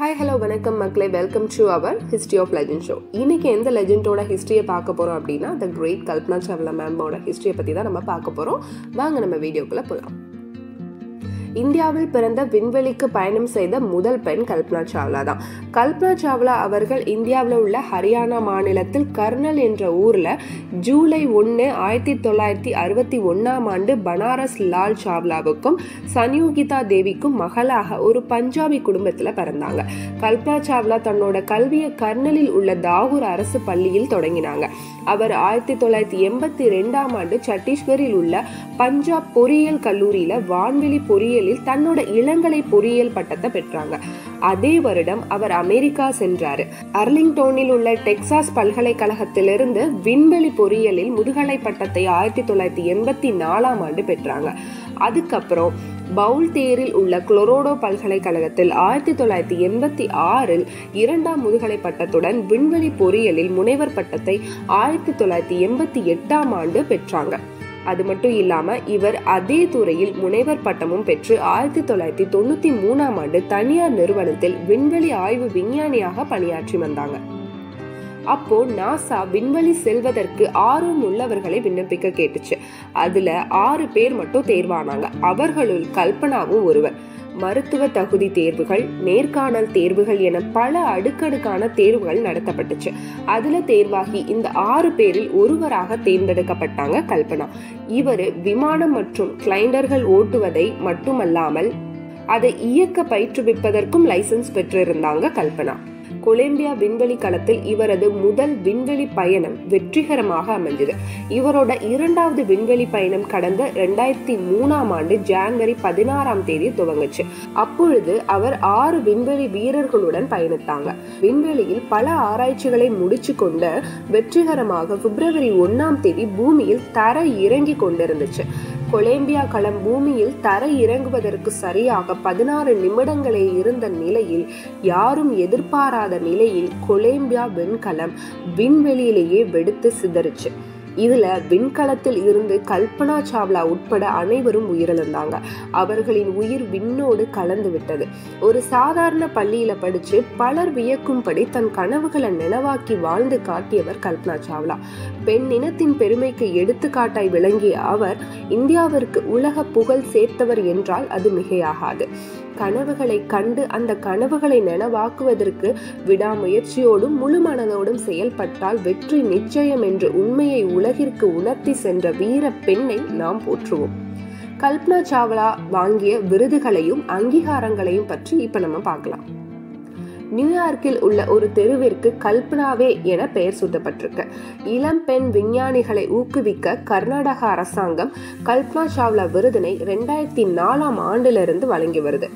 Hi hello வணக்கம் மக்களே. Welcome to our history of legend show இன்னைக்கு எந்த லெஜெண்டோட ஹிஸ்ட்ரியை பார்க்க போகிறோம் அப்படின்னா த கிரேட் கல்பனா சாவ்லா மேமோட ஹிஸ்ட்ரியை பற்றி தான் நம்ம பார்க்க போகிறோம் வாங்க நம்ம வீடியோக்குள்ளே போகலாம் இந்தியாவில் பிறந்த விண்வெளிக்கு பயணம் செய்த முதல் பெண் கல்பனா சாவ்லா தான். கல்பனா சாவ்லா அவர்கள் இந்தியாவில் உள்ள ஹரியானா மாநிலத்தில் கர்னல் என்ற ஊரில் ஜூலை ஒன்று ஆயிரத்தி தொள்ளாயிரத்தி அறுபத்தி ஒன்றாம் ஆண்டு பனாரஸ் லால் சாவ்லாவுக்கும் சன்யோகிதா தேவிக்கும் மகளாக ஒரு பஞ்சாபி குடும்பத்தில் பிறந்தாங்க. கல்பனா சாவ்லா தன்னோட கல்வியை கர்னலில் உள்ள தாகூர் அரசு பள்ளியில் தொடங்கினாங்க. அவர் ஆயிரத்தி தொள்ளாயிரத்தி எண்பத்தி ரெண்டாம் ஆண்டு சத்தீஸ்கரில் உள்ள பஞ்சாப் பொறியியல் கல்லூரியில் வான்வெளி பொறியியல் பொறியியலில் தன்னோட இளங்கலை பொறியியல் பட்டத்தை பெற்றாங்க. அதே வருடம் அவர் அமெரிக்கா சென்றார். அர்லிங்டோனில் உள்ள டெக்சாஸ் பல்கலைக்கழகத்திலிருந்து விண்வெளி பொறியியலில் முதுகலை பட்டத்தை ஆயிரத்தி தொள்ளாயிரத்தி எண்பத்தி நாலாம் ஆண்டு பெற்றாங்க. அதுக்கப்புறம் பவுல் தேரில் உள்ள குளோரோடோ பல்கலைக்கழகத்தில் ஆயிரத்தி தொள்ளாயிரத்தி எண்பத்தி ஆறில் இரண்டாம் முதுகலை பட்டத்துடன் விண்வெளி பொறியியலில் முனைவர் பட்டத்தை ஆயிரத்தி தொள்ளாயிரத்தி எண்பத்தி எட்டாம் ஆண்டு பெற்றாங்க. அது மட்டும் இல்லாம இவர் அதே துறையில் முனைவர் பட்டமும் பெற்று ஆயிரத்தி தொள்ளாயிரத்தி தொண்ணூத்தி மூணாம் ஆண்டு தனியார் நிறுவனத்தில் விண்வெளி ஆய்வு விஞ்ஞானியாக பணியாற்றி வந்தாங்க. அப்போ நாசா விண்வெளி செல்வதற்கு ஆர்வம் உள்ளவர்களை விண்ணப்பிக்க கேட்டுச்சு. அதுல ஆறு பேர் மட்டும் தேர்வானாங்க. அவர்களுள் கல்பனாவும் ஒருவர். மருத்துவ தகுதி தேர்வுகள் நேர்காணல் தேர்வுகள் என பல அடுக்கடுக்கான தேர்வுகள் நடத்தப்பட்டுச்சு. அதுல தேர்வாகி இந்த ஆறு பேரில் ஒருவராக தேர்ந்தெடுக்கப்பட்டாங்க கல்பனா. இவர் விமானம் மற்றும் கிளைண்டர்கள் ஓட்டுவதை மட்டுமல்லாமல் அதை இயக்க பயிற்றுவிப்பதற்கும் லைசன்ஸ் பெற்றிருந்தாங்க கல்பனா. கொலம்பியா விண்வெளி களத்தில் இவரது முதல் விண்வெளி பயணம் வெற்றிகரமாக அமைஞ்சது இவரோட இரண்டாவது விண்வெளி பயணம் கடந்த ரெண்டாயிரத்தி மூணாம் ஆண்டு ஜான்வரி பதினாறாம் தேதி துவங்குச்சு. அப்பொழுது அவர் ஆறு விண்வெளி வீரர்களுடன் பயணித்தாங்க. விண்வெளியில் பல ஆராய்ச்சிகளை முடிச்சு கொண்டு வெற்றிகரமாக பிப்ரவரி ஒன்னாம் தேதி பூமியில் தர இறங்கி கொண்டிருந்துச்சு. கொலம்பியா களம் பூமியில் தர இறங்குவதற்கு சரியாக பதினாறு நிமிடங்களே இருந்த நிலையில் யாரும் எதிர்பாராத நிலையில் கொலம்பியா விண்கலம் விண்வெளியிலேயே வெடித்து சிதறிச்சு. இதுல விண்கலத்தில் இருந்து கல்பனா சாவ்லா உட்பட அனைவரும் உயிரிழந்தாங்க. அவர்களின் உயிர் விண்ணோடு கலந்து விட்டது. ஒரு சாதாரண பள்ளியில படிச்சு பலர் வியக்கும்படி தன் கனவுகளை நினைவாக்கி வாழ்ந்து காட்டியவர் கல்பனா சாவ்லா. பெண் இனத்தின் பெருமைக்கு எடுத்துக்காட்டாய் விளங்கிய அவர் இந்தியாவிற்கு உலக புகழ் சேர்த்தவர் என்றால் அது மிகையாகாது. கனவுகளை கண்டு அந்த கனவுகளை நனவாக்குவதற்கு விடாமுயற்சியோடும் முழு மனதோடும் செயல்பட்டால் வெற்றி நிச்சயம் என்ற உண்மையை உலகிற்கு உணர்த்தி சென்ற வீர பெண்ணை நாம் போற்றுவோம். கல்பனா சாவ்லா வாங்கிய விருதுகளையும் அங்கீகாரங்களையும் பற்றி இப்ப நம்ம பார்க்கலாம். நியூயார்க்கில் உள்ள ஒரு தெருவிற்கு கல்பனாவே என பெயர் சூட்டப்பட்டிருக்கு. இளம் பெண் விஞ்ஞானிகளை ஊக்குவிக்க கர்நாடக அரசாங்கம் கல்பனா சாவ்லா விருதினை ரெண்டாயிரத்தி நாலாம் ஆண்டிலிருந்து வழங்கி வருது.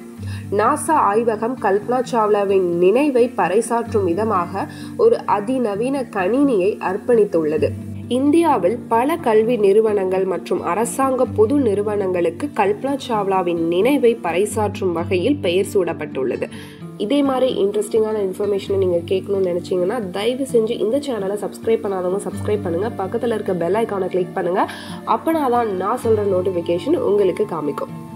நாசா ஆய்வகம் கல்பனா சாவ்லாவின் நினைவை பறைசாற்றும் விதமாக ஒரு அதிநவீன கணினியை அர்ப்பணித்துள்ளது. இந்தியாவில் பல கல்வி நிறுவனங்கள் மற்றும் அரசாங்க பொது நிறுவனங்களுக்கு கல்பனா சாவ்லாவின் நினைவை பறைசாற்றும் வகையில் பெயர் சூடப்பட்டுள்ளது. இதே மாதிரி இன்ட்ரெஸ்டிங்கான இன்ஃபர்மேஷனை நீங்கள் கேட்கணும்னு நினச்சிங்கன்னா தயவு செஞ்சு இந்த சேனலை சப்ஸ்கிரைப் பண்ணாதவங்க சப்ஸ்கிரைப் பண்ணுங்கள் பக்கத்தில் இருக்க பெல் ஐக்கானை கிளிக் பண்ணுங்கள் அப்போனா தான் நான் சொல்கிற நோட்டிஃபிகேஷன் உங்களுக்கு காமிக்கும்.